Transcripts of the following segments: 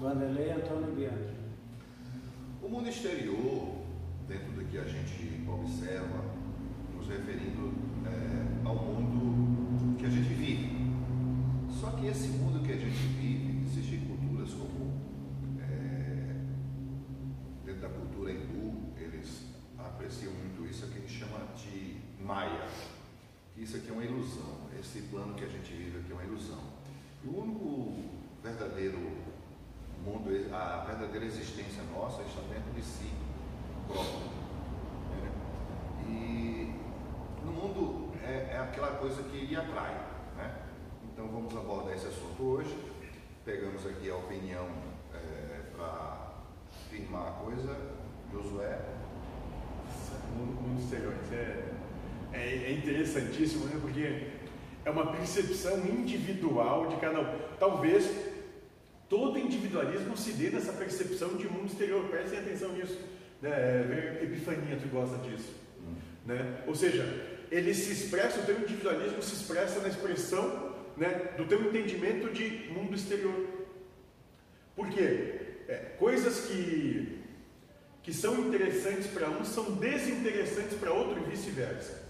Vanderlei Antônio Bianchi. O mundo exterior, dentro do que a gente observa, nos referindo é, ao mundo que a gente vive. Só que esse mundo que a gente vive, existem culturas como é, dentro da cultura hindu, eles apreciam muito isso, que a gente chama de Maya. Isso aqui é uma ilusão. Esse plano que a gente vive aqui é uma ilusão. E o único verdadeiro mundo, a verdadeira existência nossa está dentro de si próprio. né? E no mundo é, é aquela coisa que lhe atrai. Né? Então vamos abordar esse assunto hoje. Pegamos aqui a opinião para firmar a coisa. Josué. Mundo. Isso é, é, é interessantíssimo, né? Porque é uma percepção individual de cada um. Talvez todo individualismo se dê nessa percepção de mundo exterior. Prestem atenção nisso. Né? É, Epifania, tu gosta disso. Né? Ou seja, ele se expressa, o teu individualismo se expressa na expressão né, do teu entendimento de mundo exterior. Por quê? É, coisas que, que são interessantes para um são desinteressantes para outro e vice-versa.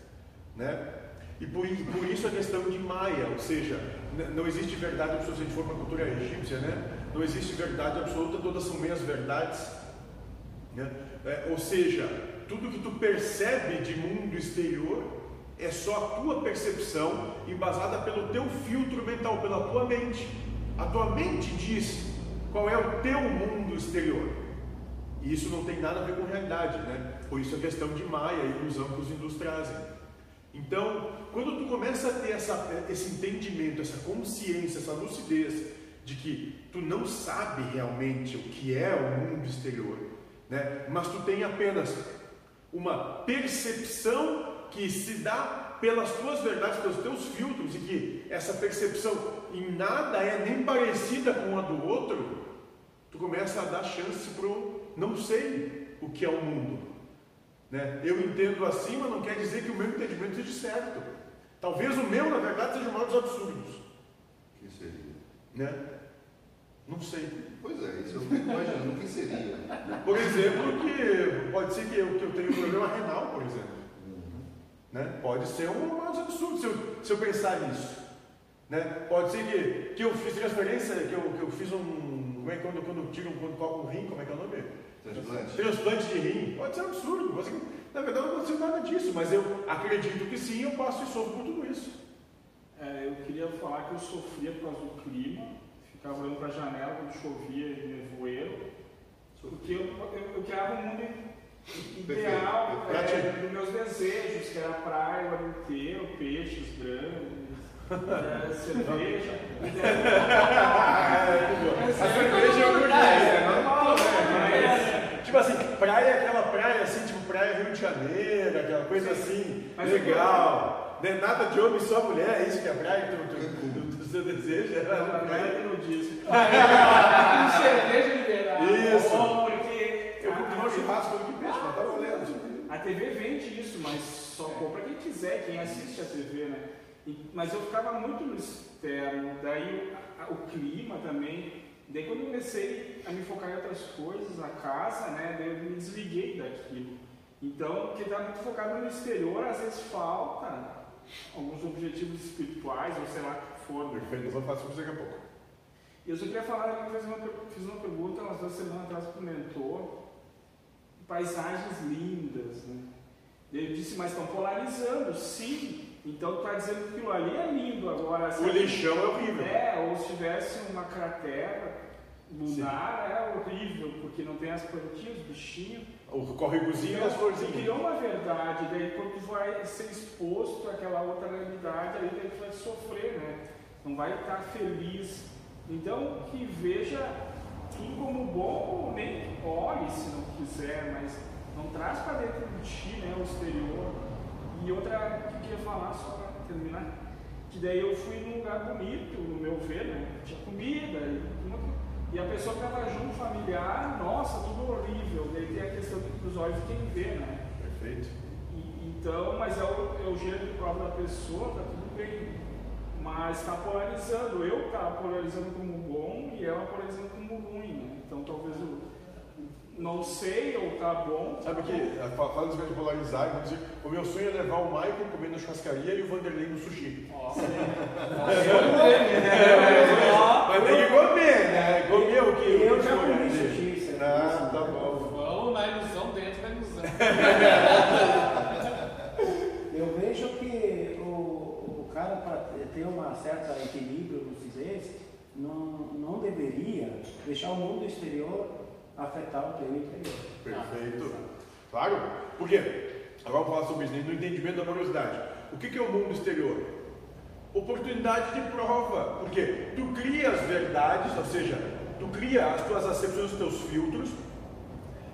Né? E por, por, isso a questão de Maia, ou seja, não existe verdade absoluta, se a gente for para a cultura egípcia, né? não existe verdade absoluta, todas são meias verdades. Né? É, ou seja, tudo que tu percebe de mundo exterior é só a tua percepção, embasada pelo teu filtro mental, pela tua mente. A tua mente diz qual é o teu mundo exterior. E isso não tem nada a ver com realidade, né? Por isso a questão de Maia, a ilusão que os hindus trazem. Então, quando tu começa a ter essa, esse entendimento, essa consciência, essa lucidez de que tu não sabe realmente o que é o mundo exterior, né? mas tu tem apenas uma percepção que se dá pelas tuas verdades, pelos teus filtros, e que essa percepção em nada é nem parecida com a do outro, tu começa a dar chance pro não sei o que é o mundo. Né? Eu entendo assim, mas não quer dizer que o meu entendimento seja certo. Talvez o meu, na verdade, seja o maior dos absurdos. que seria? Né? Não sei. Pois é, isso eu fico imaginando o que seria. Por exemplo, que pode ser que eu, que eu tenha um problema renal, por exemplo. Uhum. Né? Pode ser um maior dos absurdos se eu, se eu pensar nisso. Né? Pode ser que, que eu fiz transferência, que eu, que eu fiz um. Como é que quando, quando tiram, quando colocam um rim, como é que é o nome? Transplante. Transplante de rim. Pode ser um absurdo. Ser, na verdade não aconteceu nada disso, mas eu acredito que sim, eu passo e sofro por tudo isso. É, eu queria falar que eu sofria por causa do clima, ficava olhando para a janela quando chovia e nevoeiro, porque eu, eu, eu criava um mundo ideal é, dos meus desejos, que era praia o ano inteiro, peixes grandes, é, cerveja. A cerveja eu curti. É normal, né? Tipo assim, praia é aquela praia assim, tipo praia Rio de Janeiro, aquela coisa assim, Mas legal. Não é nada de homem, só mulher, é isso que é praia tu, tu, tu, seu desejo é Mas, a praia praia. que não disse. Cerveja liberada. Isso. Ou porque Eu comi um churrasco de peixe, mas tá valendo. A TV vende isso, mas só compra quem quiser, quem assiste a TV, né? Mas eu ficava muito no externo, daí a- o clima também. Daí quando eu comecei a me focar em outras coisas, a casa, né? Daí eu me desliguei daquilo. Então, quem está muito focado no exterior, às vezes falta alguns objetivos espirituais, ou sei lá que for. Perfeito, eu vou falar sobre isso daqui a pouco. E eu só queria falar, eu fiz uma, fiz uma pergunta umas duas semanas atrás para o mentor, paisagens lindas, né? Ele disse, mas estão polarizando, sim. Então tu está dizendo que aquilo ali é lindo agora. O lixão é horrível. É, ou se tivesse uma cratera lunar, é horrível, porque não tem as plantinhas, os bichinhos. O córregozinho e as florzinhas. criou uma verdade, daí quando vai ser exposto àquela outra realidade, aí daí vai sofrer, né? Não vai estar feliz. Então, que veja tudo como bom, nem olhe se não quiser, mas não traz para dentro de ti, né, o exterior. E outra que eu queria falar, só para terminar, que daí eu fui num lugar bonito, no meu ver, né? Tinha comida, e, uma- e a pessoa que estava junto, familiar, nossa, tudo horrível. Daí tem a questão dos olhos de quem vê, né? Perfeito. E, Então, mas é o, é o gênero de prova da pessoa, tá tudo bem. Mas está polarizando. Eu tá polarizando como bom e ela polarizando como ruim. Né? Então talvez o não sei ou tá bom. Sabe que, eh, fa- falando de polarizar, vou dizer, o meu sonho é levar o Michael comer na churrascaria e o Vanderlei no sushi. Nossa. Mas tem que comer, né? Comer o que? Eu o que já comi ali? sushi, isso é Ah, tá bom. Vamos na ilusão dentro da ilusão. Eu vejo que o, o cara, para ter uma certa equilíbrio, lucidez, não, não deveria deixar o mundo exterior afetar o teu interior. Perfeito. Claro. Por quê? Agora vamos falar sobre isso, no entendimento da curiosidade. O que é o mundo exterior? Oportunidade de prova. Por quê? Tu cria as verdades, ou seja, tu cria as tuas acepções, os teus filtros,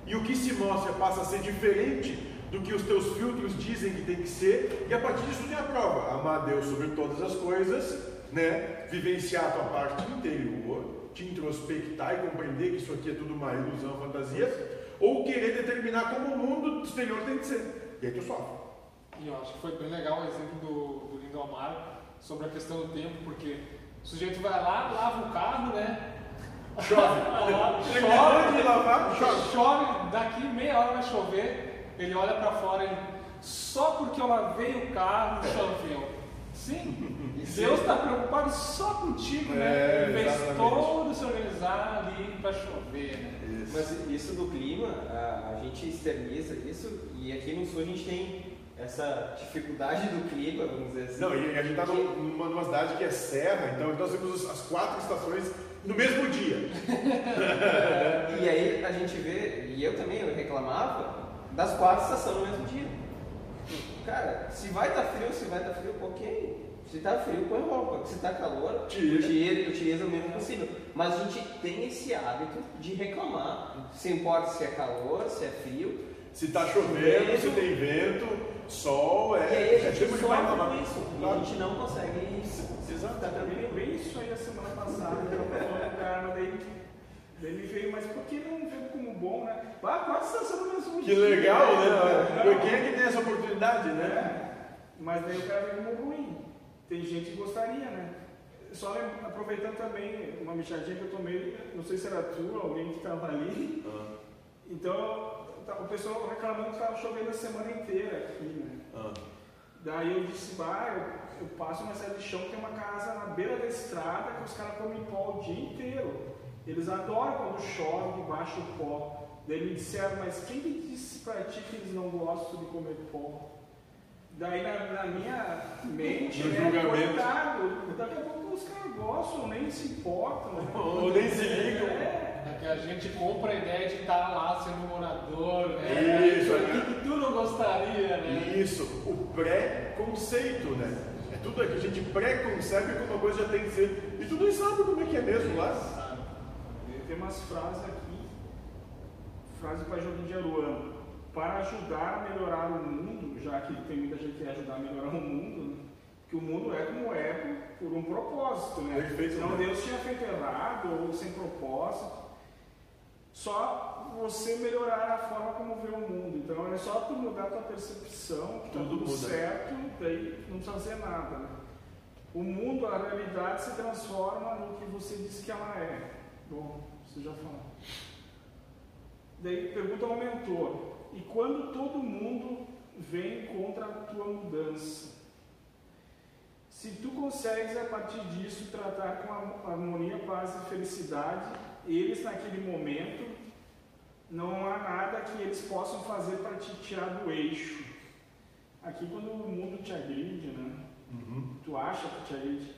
e o que se mostra passa a ser diferente do que os teus filtros dizem que tem que ser, e a partir disso tem a prova. Amar a Deus sobre todas as coisas, né? vivenciar a tua parte interior, te introspectar e compreender que isso aqui é tudo uma ilusão, fantasia, ou querer determinar como o mundo exterior tem que ser. E aí tu sofre. E eu acho que foi bem legal o exemplo do, do Lindomar sobre a questão do tempo, porque o sujeito vai lá, lava o carro, né? Chove. Terminou de lavar, chove. Chove, daqui meia hora vai chover, ele olha pra fora e só porque eu lavei o carro, choveu. Sim, Deus está preocupado só contigo, É, né? Ele fez exatamente. todo se organizar ali pra chover, né? Isso. Mas isso do clima, a, a gente externiza isso e aqui no sul a gente tem essa dificuldade do clima, vamos dizer assim. Não, e a gente está numa, numa cidade que é serra, então nós temos as quatro estações no mesmo dia. E aí a gente vê, e eu também eu reclamava, das quatro estações no mesmo dia. Cara, se vai estar frio, se vai estar frio, ok. Se tá frio, põe roupa. Se tá calor, Tira. tira, utiliza o mínimo possível. Mas a gente tem esse hábito de reclamar. Se importa se é calor, se é frio. Se está chovendo, se tem vento, sol, é, e aí a é gente tempo de sofre isso. E a gente não consegue Exato. tá Eu tranquilo. lembrei isso aí a semana passada, que eu falando com o cara, daí, daí me veio, mas por que não bom, né? Ah, quase estação no mesmo Que legal, né? Não. Quem é que tem essa oportunidade, né? É, mas daí o cara veio como ruim. Tem gente que gostaria, né? Só aproveitando também uma mexadinha que eu tomei, não sei se era tu, alguém que estava ali. Ah, Então, tá- o pessoal reclamando que estava chovendo a semana inteira aqui, né? ah. Daí eu disse, bah, eu, eu passo uma cidade de chão que tem uma casa na beira da estrada que os caras comem pó o dia inteiro. Eles adoram quando chove debaixo do pó. Daí me disseram, mas quem que disse pra ti que eles não gostam de comer pó? Daí na, na minha mente, No né, coitado, daqui a pouco os caras gostam, nem se importam. Né? Ou nem se ligam. É, É que a gente compra a ideia de estar lá sendo morador, né? Isso, O né? que tu não gostaria, né? Isso, o pré-conceito, né? É tudo que a gente pré-concebe que uma coisa já tem que ser. E tu nem sabe como é que é mesmo lá. Tem umas frases aqui, frase para Joaquim de Aruano. Para ajudar a melhorar o mundo, já que tem muita gente que quer ajudar a melhorar o mundo, né? que o mundo é como é por um propósito, né? Perfeito, né? Deus tinha feito errado ou sem propósito. Só você melhorar a forma como vê o mundo. Então é só tu mudar a tua percepção, que tá Tudo tudo certo, daí não precisa fazer nada. Né? O mundo, a realidade se transforma no que você diz que ela é. Bom, você já falou. Daí pergunta ao mentor: e quando todo mundo vem contra a tua mudança? Se tu consegues a partir disso tratar com harmonia, paz e felicidade, eles naquele momento, não há nada que eles possam fazer para te tirar do eixo. Aqui quando o mundo te agride, né? Tu acha que te agride.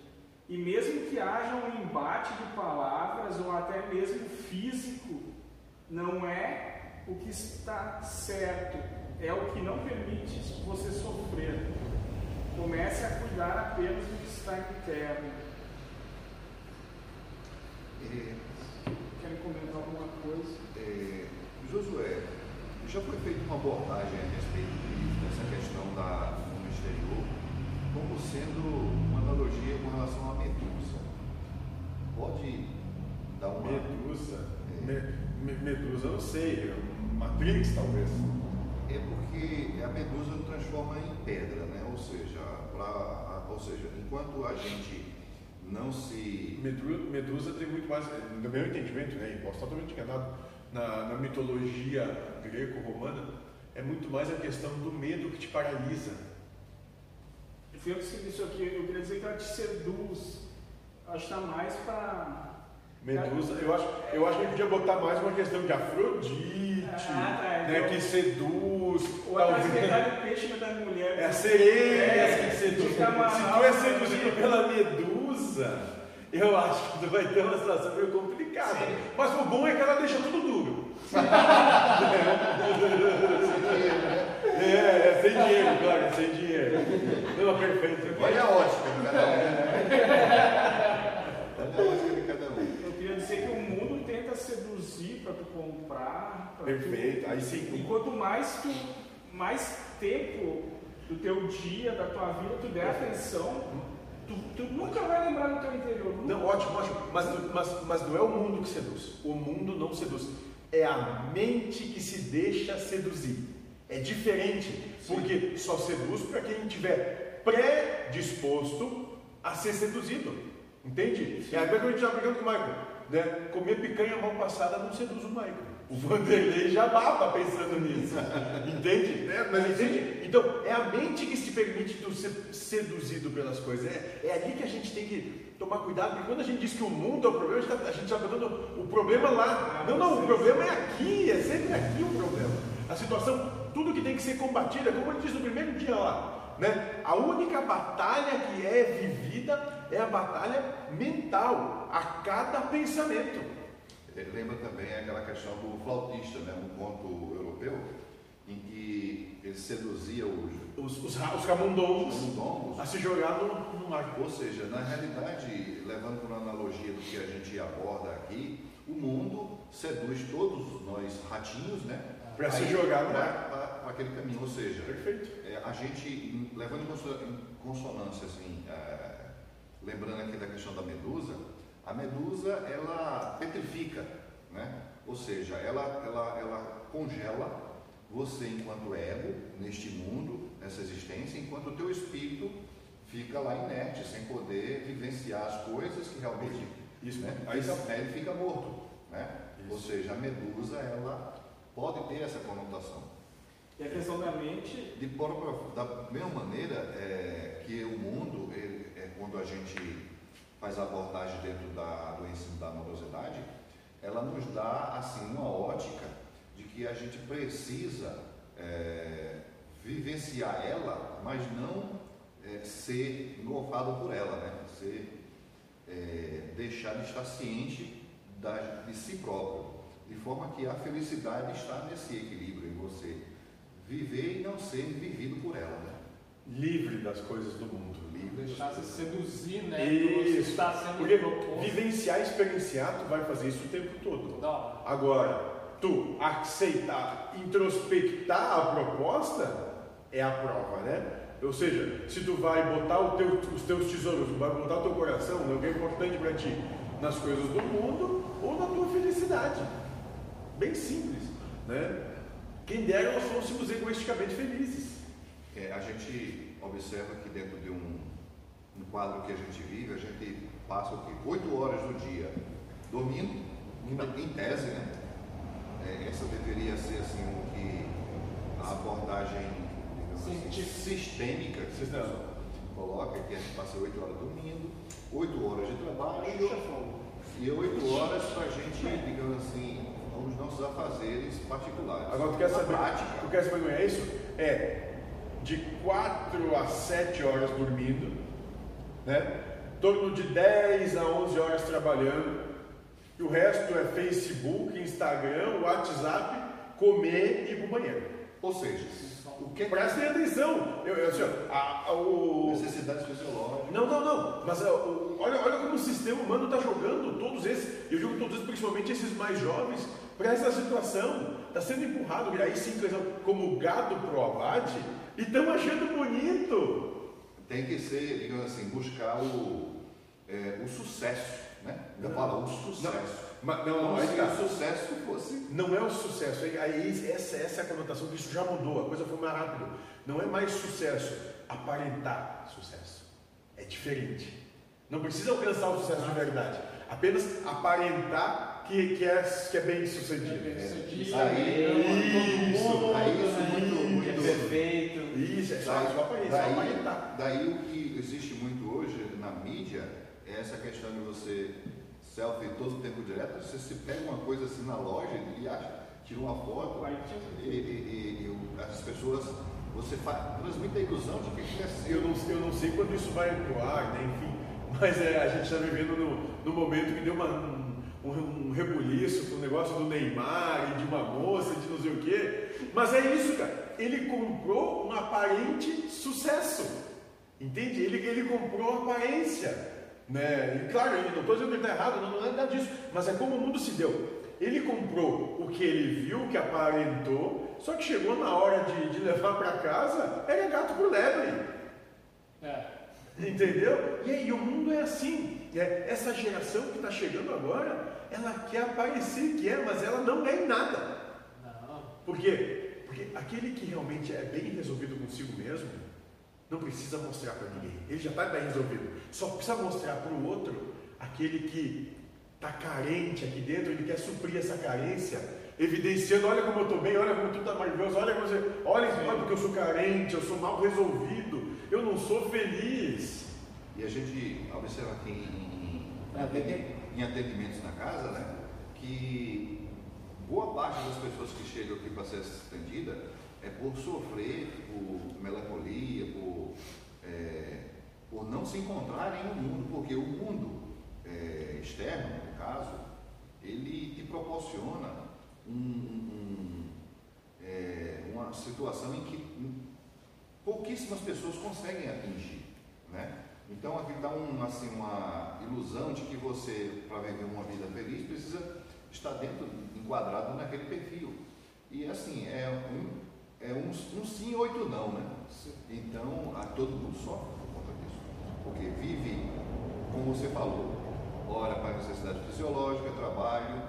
E mesmo que haja um embate de palavras ou até mesmo físico, não é o que está certo, é o que não permite você sofrer. Comece a cuidar apenas do que está interno. É, Querem comentar alguma coisa? é, Josué, já foi feita uma abordagem a respeito de- dessa questão da do mundo exterior como sendo uma analogia com relação à Medusa. Pode dar uma. Medusa. É. Me- me- Medusa, eu não sei. Matrix, talvez. É porque a medusa transforma em pedra, né? Ou seja, pra, ou seja, enquanto a gente não se. Medusa, Medusa tem muito mais, no meu entendimento, né? Posso estar totalmente enganado, na, na mitologia greco-romana, é muito mais a questão do medo que te paralisa. Foi eu que escrevi isso aqui, eu queria dizer que ela te seduz. Acho que está mais para. Medusa, eu acho, eu acho que a gente podia botar mais uma questão de Afrodite, Ah, tá, né, então- que seduz. Ou talvez- verdade o peixe da mulher. É a sereia É, que seduz. Se tu é seduzido pela medusa, eu acho que tu vai ter uma situação meio complicada. Mas o bom é que ela deixa tudo duro. É, é sem dinheiro, claro, sem dinheiro. Não, perfeito. Olha a ótica de cada. Olha a ótica de cada um. Eu queria dizer que o mundo tenta seduzir para tu comprar. pra tu- Perfeito, aí sim. E quanto mais tu, mais tempo do teu dia, da tua vida, tu der atenção, tu, tu nunca vai lembrar do teu interior. nunca. Não, ótimo, ótimo. Mas, mas, mas não é o mundo que seduz. O mundo não seduz. É a mente que se deixa seduzir. É diferente, porque só seduz para quem estiver predisposto a ser seduzido. Entende? É a coisa que a gente está brigando com o Michael. Né? Comer picanha mal passada não seduz o Michael. O Vanderlei já baba pensando nisso. Entende? É, mas Entende? Então, é a mente que se permite tu ser seduzido pelas coisas. É, é ali que a gente tem que tomar cuidado, porque quando a gente diz que o mundo é o problema, a gente está botando o problema lá. Não, não, o problema é aqui, é sempre aqui o problema. A situação, tudo que tem que ser combatido, é como ele diz no primeiro dia lá. Né? A única batalha que é vivida é a batalha mental, a cada pensamento. Eh, Lembra também aquela questão do flautista, né? um conto europeu, em que ele seduzia os Os, os, os camundongos camundongos. a se jogar no, no mar. Ou seja, na realidade, levando para uma analogia do que a gente aborda aqui, o mundo seduz todos nós ratinhos, né? Pra se jogar no mar. pra aquele caminho. Ou seja, Perfeito. é, a gente, levando em conso- em consonância, assim, é, lembrando aqui da questão da medusa, a medusa ela petrifica, né? Ou seja, ela, ela, ela congela você enquanto ego neste mundo, nessa existência, enquanto o teu espírito fica lá inerte, sem poder vivenciar as coisas que realmente, Isso, né? Aí tá- Aí ele fica morto, né? Isso. Ou seja, a medusa ela pode ter essa conotação. E a questão da mente, De própria, da mesma maneira é, que o mundo, ele- quando a gente faz a abordagem dentro da, do ensino da amorosidade, ela nos dá assim uma ótica de que a gente precisa é, vivenciar ela, mas não é, ser engolfado por ela, né? Ser, é, deixar de estar ciente da- de si próprio, de forma que a felicidade está nesse equilíbrio em você viver e não ser vivido por ela, né? Livre das coisas do mundo. Livre Deixar se seduzir, né? Isso. Está sendo Porque proposto. vivenciar, experienciar, tu vai fazer isso o tempo todo. Hora. Agora, tu aceitar, introspectar a proposta é a prova, né? Ou seja, se tu vai botar o teu- os teus tesouros, vai botar o teu coração, no que é importante para ti, nas coisas do mundo ou na tua felicidade. Bem simples, né? Quem dera nós fôssemos egoisticamente felizes. É, a gente observa que dentro de um, um quadro que a gente vive, a gente passa o quê? Oito horas do dia dormindo, em, em tese, né? É, essa deveria ser assim o que a abordagem assim, sistêmica que Sistema. coloca, que a gente passa oito horas dormindo, oito horas de trabalho e oito horas para a gente, digamos assim, os nossos afazeres particulares. Agora, tu quer saber, prática, tu quer saber como é isso? É de 4 a 7 horas dormindo, né? Em torno de 10 a 11 horas trabalhando, e o resto é Facebook, Instagram, WhatsApp, comer e ir pro banheiro. Ou seja, o que é Prestem atenção! Eu, eu, assim, a- a- o, necessidades fisiológicas? não, não, não. Mas o- olha, olha como o sistema humano está jogando todos esses. Eu digo todos esses, principalmente esses mais jovens, para essa situação. Está sendo empurrado, e aí sim, como gado pro abate, e estão achando bonito. Tem que ser, digamos assim, buscar o, é, o sucesso. né? Ainda fala o sucesso. Mas, não, Como não, aí se tá. o sucesso fosse. Não é o sucesso. Aí, essa, essa é a conotação que isso já mudou. A coisa foi mais rápido. Não é mais sucesso. Aparentar sucesso. É diferente. Não precisa alcançar o sucesso de verdade. Apenas aparentar que, que, é, que é bem sucedido. Bem-sucedido, Aí, ama isso, todo mundo, aí isso né? muito, Que é muito. perfeito. Isso, é só, só aparentar. Só aparentar. Daí, daí o que existe muito hoje na mídia é essa questão de você selfie todo o tempo direto, você se pega uma coisa assim na loja e acha, tira uma foto e, e- e- e as pessoas, você faz, transmite a ilusão de que é seu. Eu não, eu não sei quando isso vai pro ar, né? enfim. Mas é, a gente está vivendo no, no momento que deu uma, um, um, rebuliço com o negócio do Neymar e de uma moça, de não sei o quê. Mas é isso, cara. Ele comprou um aparente sucesso. Entende? Ele, ele comprou aparência. Né? E claro, eu não estou dizendo que ele está errado, não, não é nada disso. Mas é como o mundo se deu. Ele comprou o que ele viu, o que aparentou, só que chegou na hora de, de levar para casa, era gato por lebre. É. Entendeu? E aí, o mundo é assim. É, essa geração que está chegando agora, ela quer aparecer que é, mas ela não é em nada. Não. Por quê? Porque aquele que realmente é bem resolvido consigo mesmo, não precisa mostrar para ninguém. Ele já está bem resolvido. Só precisa mostrar para o outro aquele que está carente aqui dentro, ele quer suprir essa carência, evidenciando, olha como eu estou bem, olha como tudo está maravilhoso, olha como você, olha, olha porque eu sou carente, eu sou mal resolvido, eu não sou feliz. E a gente observa aqui em, em atendimentos na casa, né, que boa parte das pessoas que chegam aqui para ser atendida é por sofrer, por melancolia, por, é, por não se encontrarem no mundo, porque o mundo é, externo, no caso, ele te proporciona um- um- é, uma situação em que pouquíssimas pessoas conseguem atingir, né? Então aqui dá um, assim, uma ilusão de que você, para viver uma vida feliz, precisa estar dentro, enquadrado naquele perfil. E assim, é um, é um, um sim oito não, né? Então a, todo mundo sofre por conta disso. Porque vive, como você falou, ora para necessidade fisiológica, trabalho,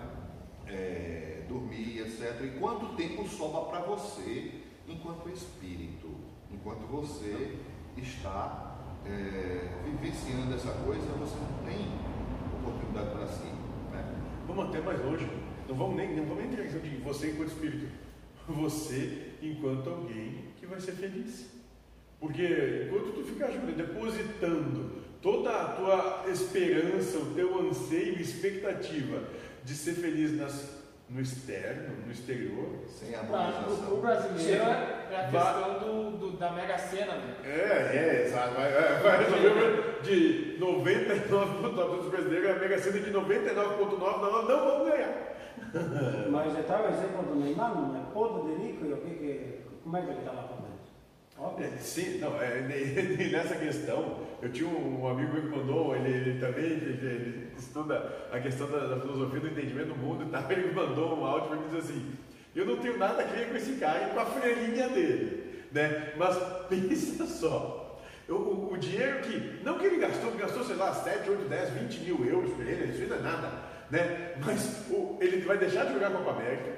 é, dormir, etc. E quanto tempo sobra para você enquanto espírito, enquanto você está é, vivenciando essa coisa, você não tem oportunidade para si. Né? Vamos até mais longe. Não vamos nem, não vamos nem em questão de você enquanto espírito. Você enquanto alguém que vai ser feliz. Porque enquanto tu ficar depositando toda a tua esperança, o teu anseio e expectativa de ser feliz nas, no externo, no exterior, Sem a pro, pro brasileiro é, é a Vai- questão do, do- da Mega Sena, né? É, é, exato. Vai, vai, vai resolver de 99,9% dos brasileiros, a Mega Sena de 99,9% não, não vão ganhar. Mas já está o exemplo do Neymar, não é podre de rico, e o que que, como é que ele por dentro? Óbvio. É, sim, não, é, ne- nessa questão, eu tinha um amigo que me mandou, ele, ele também ele, ele estuda a questão da, da filosofia do entendimento do mundo e tal, ele me mandou um áudio para mim dizer assim, eu não tenho nada a ver com esse cara e com a freirinha dele, né? Mas pensa só, o, o, dinheiro que, não que ele gastou, ele gastou, sei lá, 7, 8, 10, 20 mil euros para ele, isso ainda é nada, né? Mas o, ele vai deixar de jogar Copa América,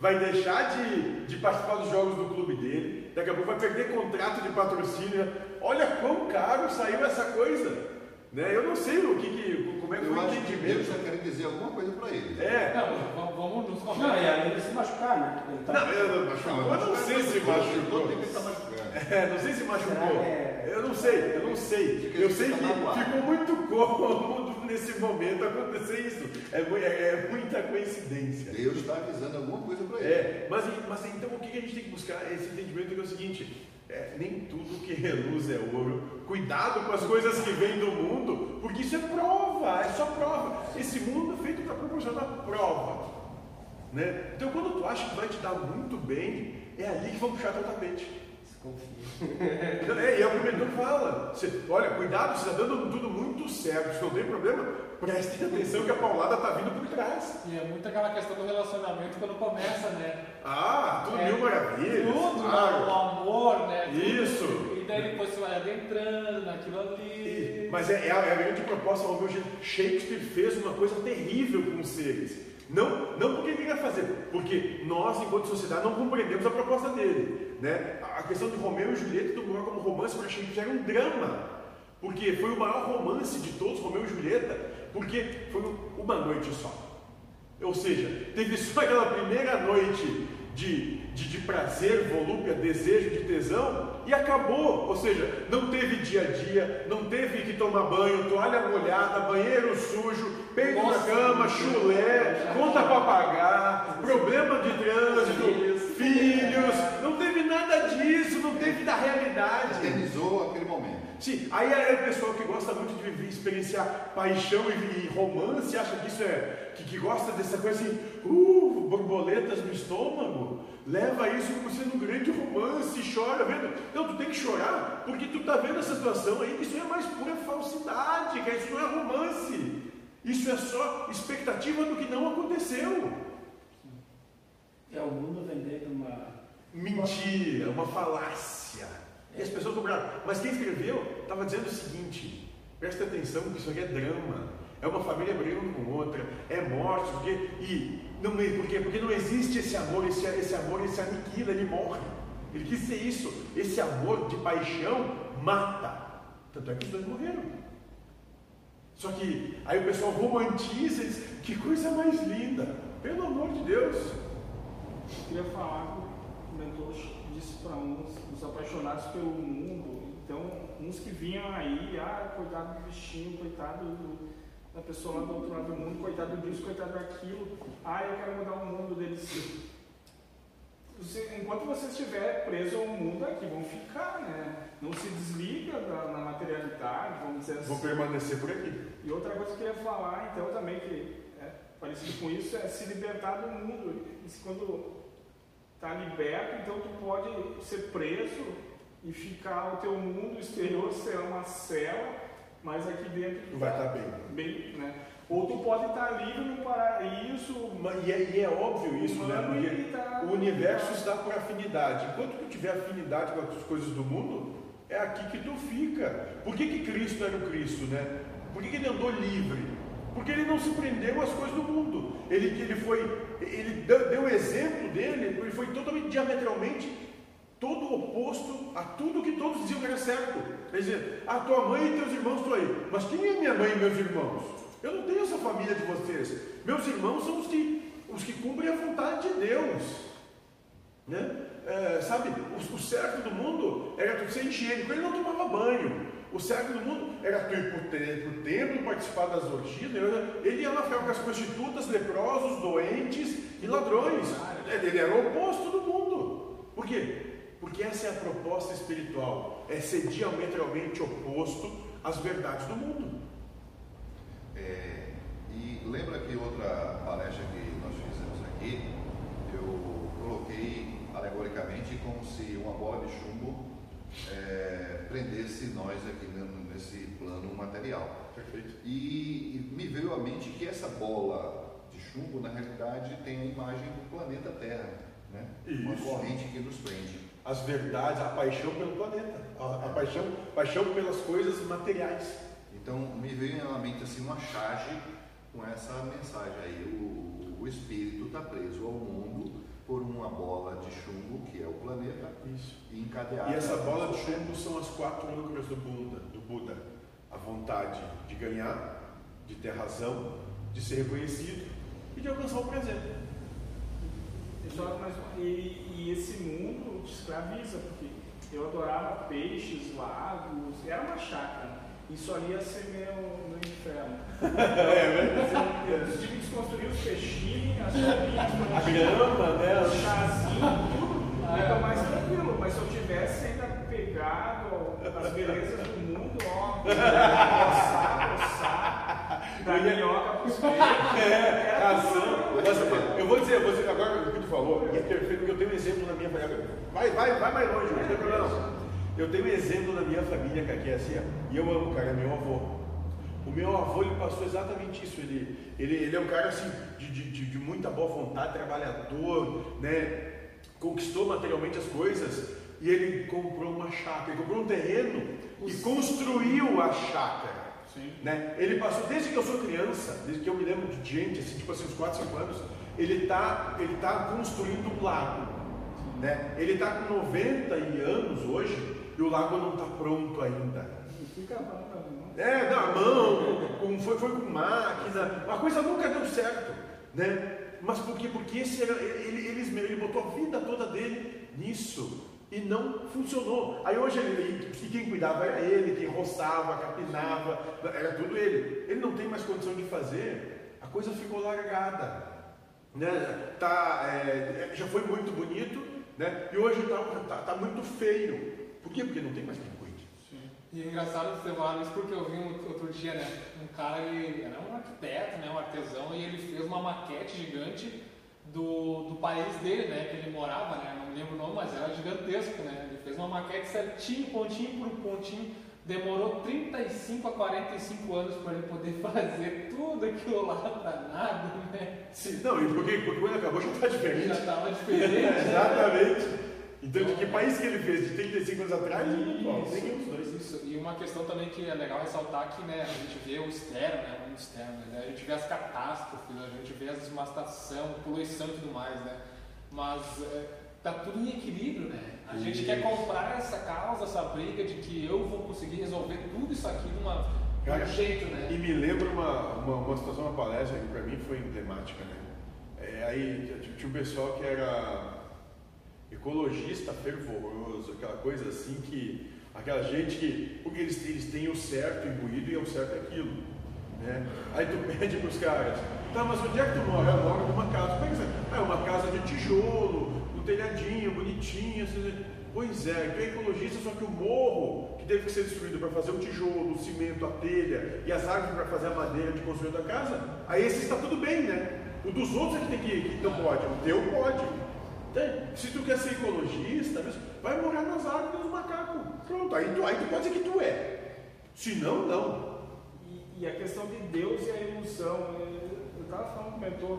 vai deixar de, de participar dos jogos do clube dele, daqui a pouco vai perder contrato de patrocínio. Olha quão caro saiu essa coisa. Né? Eu não sei o que, que como é que Eu foi o acho que entendimento. está querendo dizer alguma coisa para ele. É. Não, vamos, nos Não, e ele se machucar, né? Tá- Não, eu não, machucou. Eu não sei se machucou. Todo tempo ele está machucando. É, não sei se machucou. Que é- Eu não sei, eu não sei. Eu sei que ficou muito cômodo nesse momento acontecer isso. É, é- é muita coincidência. Deus está avisando alguma coisa para ele. É, mas, mas então o que a gente tem que buscar? Esse entendimento que é o seguinte: é, nem tudo que reluz é ouro. Cuidado com as coisas que vêm do mundo, porque isso é prova, é só prova. Esse mundo é feito para proporcionar prova. Né? Então quando tu acha que vai te dar muito bem, é ali que vão puxar teu tapete. É, e é o que o mentor fala. Você, olha, cuidado, você está dando tudo muito certo, se não tem problema, prestem atenção que a paulada está vindo por trás. E é muito aquela questão do relacionamento quando começa, né? Ah, tudo É, mil maravilhas. Tudo, né? claro. o amor, né? Tudo. Isso. E daí depois você vai ali, entrando naquilo ali. Mas é, é, a, é a grande proposta, ao meu jeito. Shakespeare fez uma coisa terrível com os seres. Não, não porque ele queria fazer, porque nós, enquanto sociedade, não compreendemos a proposta dele. Né? A questão de Romeu e Julieta tomou como romance para Shakespeare era um drama. Porque foi o maior romance de todos, Romeu e Julieta, porque foi uma noite só. Ou seja, teve só aquela primeira noite de, de, de, prazer, volúpia, desejo, de tesão e acabou. Ou seja, não teve dia a dia, não teve que tomar banho, toalha molhada, banheiro sujo, peito na cama, chulé, conta para pagar, problema de trânsito, filhos, não teve nada disso, não teve da realidade. Eternizou aquele momento. Sim, aí é o pessoal que gosta muito de viver, experienciar paixão e, romance, acha que isso é, que, que gosta dessa coisa assim, uh, borboletas no estômago, leva isso como sendo um grande romance, chora, vendo? Não, tu tem que chorar, porque tu tá vendo essa situação aí, que isso é mais pura falsidade, que isso não é romance, isso é só expectativa do que não aconteceu. É o mundo vendendo uma mentira, uma falácia. E as pessoas cobraram. Mas quem escreveu estava dizendo o seguinte: presta atenção que isso aqui é drama. É uma família brigando com outra, é morte, porque, e não, por quê? Porque não existe esse amor, esse, esse amor ele se aniquila, ele morre. Ele quis ser isso. Esse amor de paixão mata. Tanto é que os dois morreram. Só que aí o pessoal romantiza e diz, que coisa mais linda. Pelo amor de Deus. Eu queria falar que disse para uns, os apaixonados pelo mundo, então, uns que vinham aí, ah, coitado do bichinho, coitado do, da pessoa lá do outro lado do mundo, coitado disso, coitado daquilo, ah, eu quero mudar o mundo deles. Enquanto você estiver preso ao mundo aqui, vão ficar, né? Não se desliga da, na materialidade, vamos dizer assim. Vão permanecer por aqui. E outra coisa que eu ia falar, então, também, que é parecido com isso, é se libertar do mundo. Isso quando está liberto, então tu pode ser preso e ficar o teu mundo exterior será uma cela, mas aqui dentro tu vai estar tá bem. bem né? Ou tu pode estar tá livre no paraíso. E é, e é óbvio isso, né? Porque tá o universo está por afinidade. Enquanto tu tiver afinidade com as coisas do mundo, é aqui que tu fica. Por que, que Cristo era o Cristo, né? Por que, que ele andou livre? Porque ele não se prendeu às coisas do mundo. Ele, ele foi, ele deu o exemplo dele, ele foi totalmente diametralmente todo oposto a tudo que todos diziam que era certo. Quer dizer, a tua mãe e teus irmãos estão aí. Mas quem é minha mãe e meus irmãos? Eu não tenho essa família de vocês. Meus irmãos são os que, os que cumprem a vontade de Deus. Né? É, sabe, o, o certo do mundo era ser higiênico, ele não tomava banho. O certo do mundo era tu ir para o templo, participar das orgias, né? ele ia lá ficar com as prostitutas, leprosos, doentes e ladrões. Ele era o oposto do mundo. Por quê? Porque essa é a proposta espiritual, é ser diametralmente oposto às verdades do mundo. É, e lembra que outra palestra que nós fizemos aqui, eu coloquei alegoricamente como se uma bola de chumbo é, prendesse nós aqui nesse plano material. Perfeito. E, e, me veio à mente que essa bola de chumbo, na realidade, tem a imagem do planeta Terra, né? Isso. uma corrente que nos prende. As verdades, a paixão pelo planeta, a, a paixão, paixão pelas coisas materiais. Então me veio à mente assim uma charge com essa mensagem aí. O, o espírito está preso ao mundo por uma bola de chumbo, que é o planeta, Isso. e encadeada. E essa bola de chumbo são as quatro âncoras do Buda, do Buda. A vontade de ganhar, de ter razão, de ser reconhecido e de alcançar o prazer. E, e esse mundo te escraviza, porque eu adorava peixes, lagos, era uma chácara. Isso ali ia ser meu, meu inferno. é. Eu tive que desconstruir os peixinhos, as a grama, né? O chazinho, tudo. Aí ah, mais tranquilo, mas se eu tivesse ainda pegado as belezas do mundo, ó, coçar, coçar, dar minhoca pros peixes. É. Eu vou dizer, eu vou dizer agora o que tu falou, é perfeito, porque eu tenho um exemplo na minha família. Vai, vai, vai mais longe, não tem problema. Eu tenho um exemplo na minha família, que é assim, e eu amo, cara, é meu avô. O meu avô, ele passou exatamente isso. Ele, ele, ele é um cara, assim, de, de, de muita boa vontade, trabalhador, né? Conquistou materialmente as coisas, e ele comprou uma chácara, ele comprou um terreno e construiu a chácara. Sim. Né? Ele passou, desde que eu sou criança, desde que eu me lembro de gente, assim, tipo assim, uns 4, 5 anos, ele está ele tá construindo um lago. Né? Ele está com 90 e anos hoje e o lago não está pronto ainda. É, na mão, foi, foi com máquina, a coisa nunca deu certo. Né? Mas por quê? Porque esse era, ele, ele, ele botou a vida toda dele nisso e não funcionou. Aí hoje ele, e quem cuidava era ele, quem roçava, capinava, era tudo ele. Ele não tem mais condição de fazer, a coisa ficou largada. Né? Tá, é, já foi muito bonito, né? e hoje está tá, tá muito feio. Por quê? Porque não tem mais quem. E é engraçado você falar isso porque eu vi um, outro dia, né? Um cara, ele era um arquiteto, né? Um artesão, e ele fez uma maquete gigante do, do país dele, né? Que ele morava, né? Não me lembro o nome, mas era gigantesco, né? Ele fez uma maquete certinho, pontinho por pontinho. Demorou 35 a 45 anos para ele poder fazer tudo aquilo lá para nada, né? Sim, não, e porque, porque quando acabou já está diferente. Já estava diferente. né? Exatamente. Então, de que país que ele fez? De 35 anos atrás? Isso, Nenhum dos dois. Isso. E uma questão também que é legal ressaltar que né, a gente vê o externo, né, o externo, né, a gente vê as catástrofes, a gente vê a desmastação, poluição e tudo mais, né? Mas é, tá tudo em equilíbrio, né? A gente quer comprar essa causa, essa briga de que eu vou conseguir resolver tudo isso aqui de, um jeito, né? E me lembra uma, uma, uma situação, uma palestra que para mim foi emblemática, né? É, aí tinha um pessoal que era ecologista fervoroso, aquela coisa assim que. Aquela gente que. porque eles, eles têm o certo imbuído e é o certo aquilo. Né? Aí tu pede para os caras, tá, mas onde é que tu mora? Eu moro numa casa. Como é que. Ah, é uma casa de tijolo, um telhadinho, bonitinho. Assim, Pois é, tu é ecologista, só que o morro que teve que ser destruído para fazer o tijolo, o cimento, a telha e as árvores para fazer a madeira de construir a tua casa, aí esse está tudo bem, né? O dos outros é que tem que, que não pode, o teu pode. Então, se tu quer ser ecologista, vai morar nas árvores dos macacos. Aí tu, aí tu pode dizer que tu é. Se não, não. E, e a questão de Deus e a ilusão. Eu estava falando com o mentor,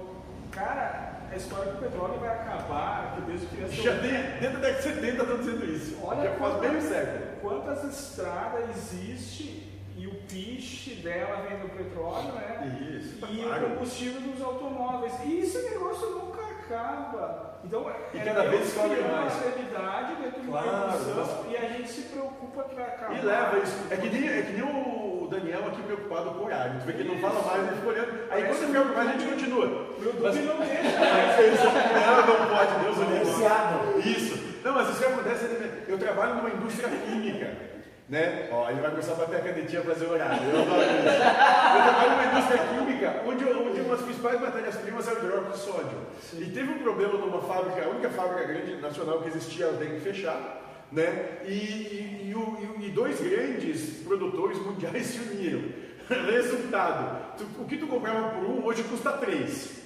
cara, a história do petróleo vai acabar, que Deus queria ser. Já tem, dentro da década de 70 estão dizendo isso. Olha Já faz quanta- meio século. Quantas estradas existe e o piche dela vem do petróleo, né? Isso, E claro. o combustível dos automóveis. E esse negócio nunca acaba. Então, E é cada vez Deus sobe criando mais. realidade dentro de uma Claro, mas- e a gente se preocupa que vai acabar. E leva isso. É que, nem, é que nem o Daniel aqui preocupado com o horário. Tu vê que ele não fala mais, ele fica olhando. Aí quando você fica preocupado, a gente continua. O YouTube Mas- não deixa. Não, não pode, Deus o livre. Isso. Não, mas isso que acontece, ele- eu trabalho numa indústria química. Né? Ó, ele vai começar a bater a canetinha para fazer horário. Eu adoro isso. Eu trabalho numa indústria química onde, onde uma das principais matérias-primas é o hidróxido de sódio. E teve um problema numa fábrica, a única fábrica grande nacional que existia, ela tem que fechar. Né? E, e- e- e dois grandes produtores mundiais se uniram. Resultado: tu- o que tu comprava por um, hoje custa três.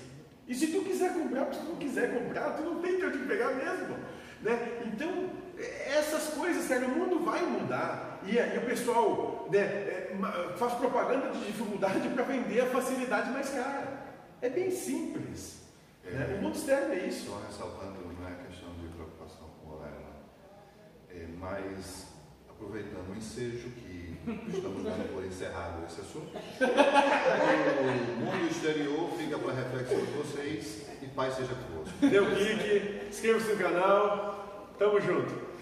E se tu quiser comprar, se tu não quiser comprar, tu não tem de onde pegar mesmo. Né? Então, essas coisas, cara, o mundo vai mudar. E, e o pessoal né, é, faz propaganda de dificuldade para vender a facilidade mais cara. É bem simples. né? O mundo externo é isso. Só ressaltando, não é questão de preocupação com o horário, não. É, mas, aproveitando o ensejo que estamos dando por encerrado esse assunto, o mundo exterior fica para reflexão de vocês e paz seja convosco. Deu clique, inscreva-se no canal. Tamo junto.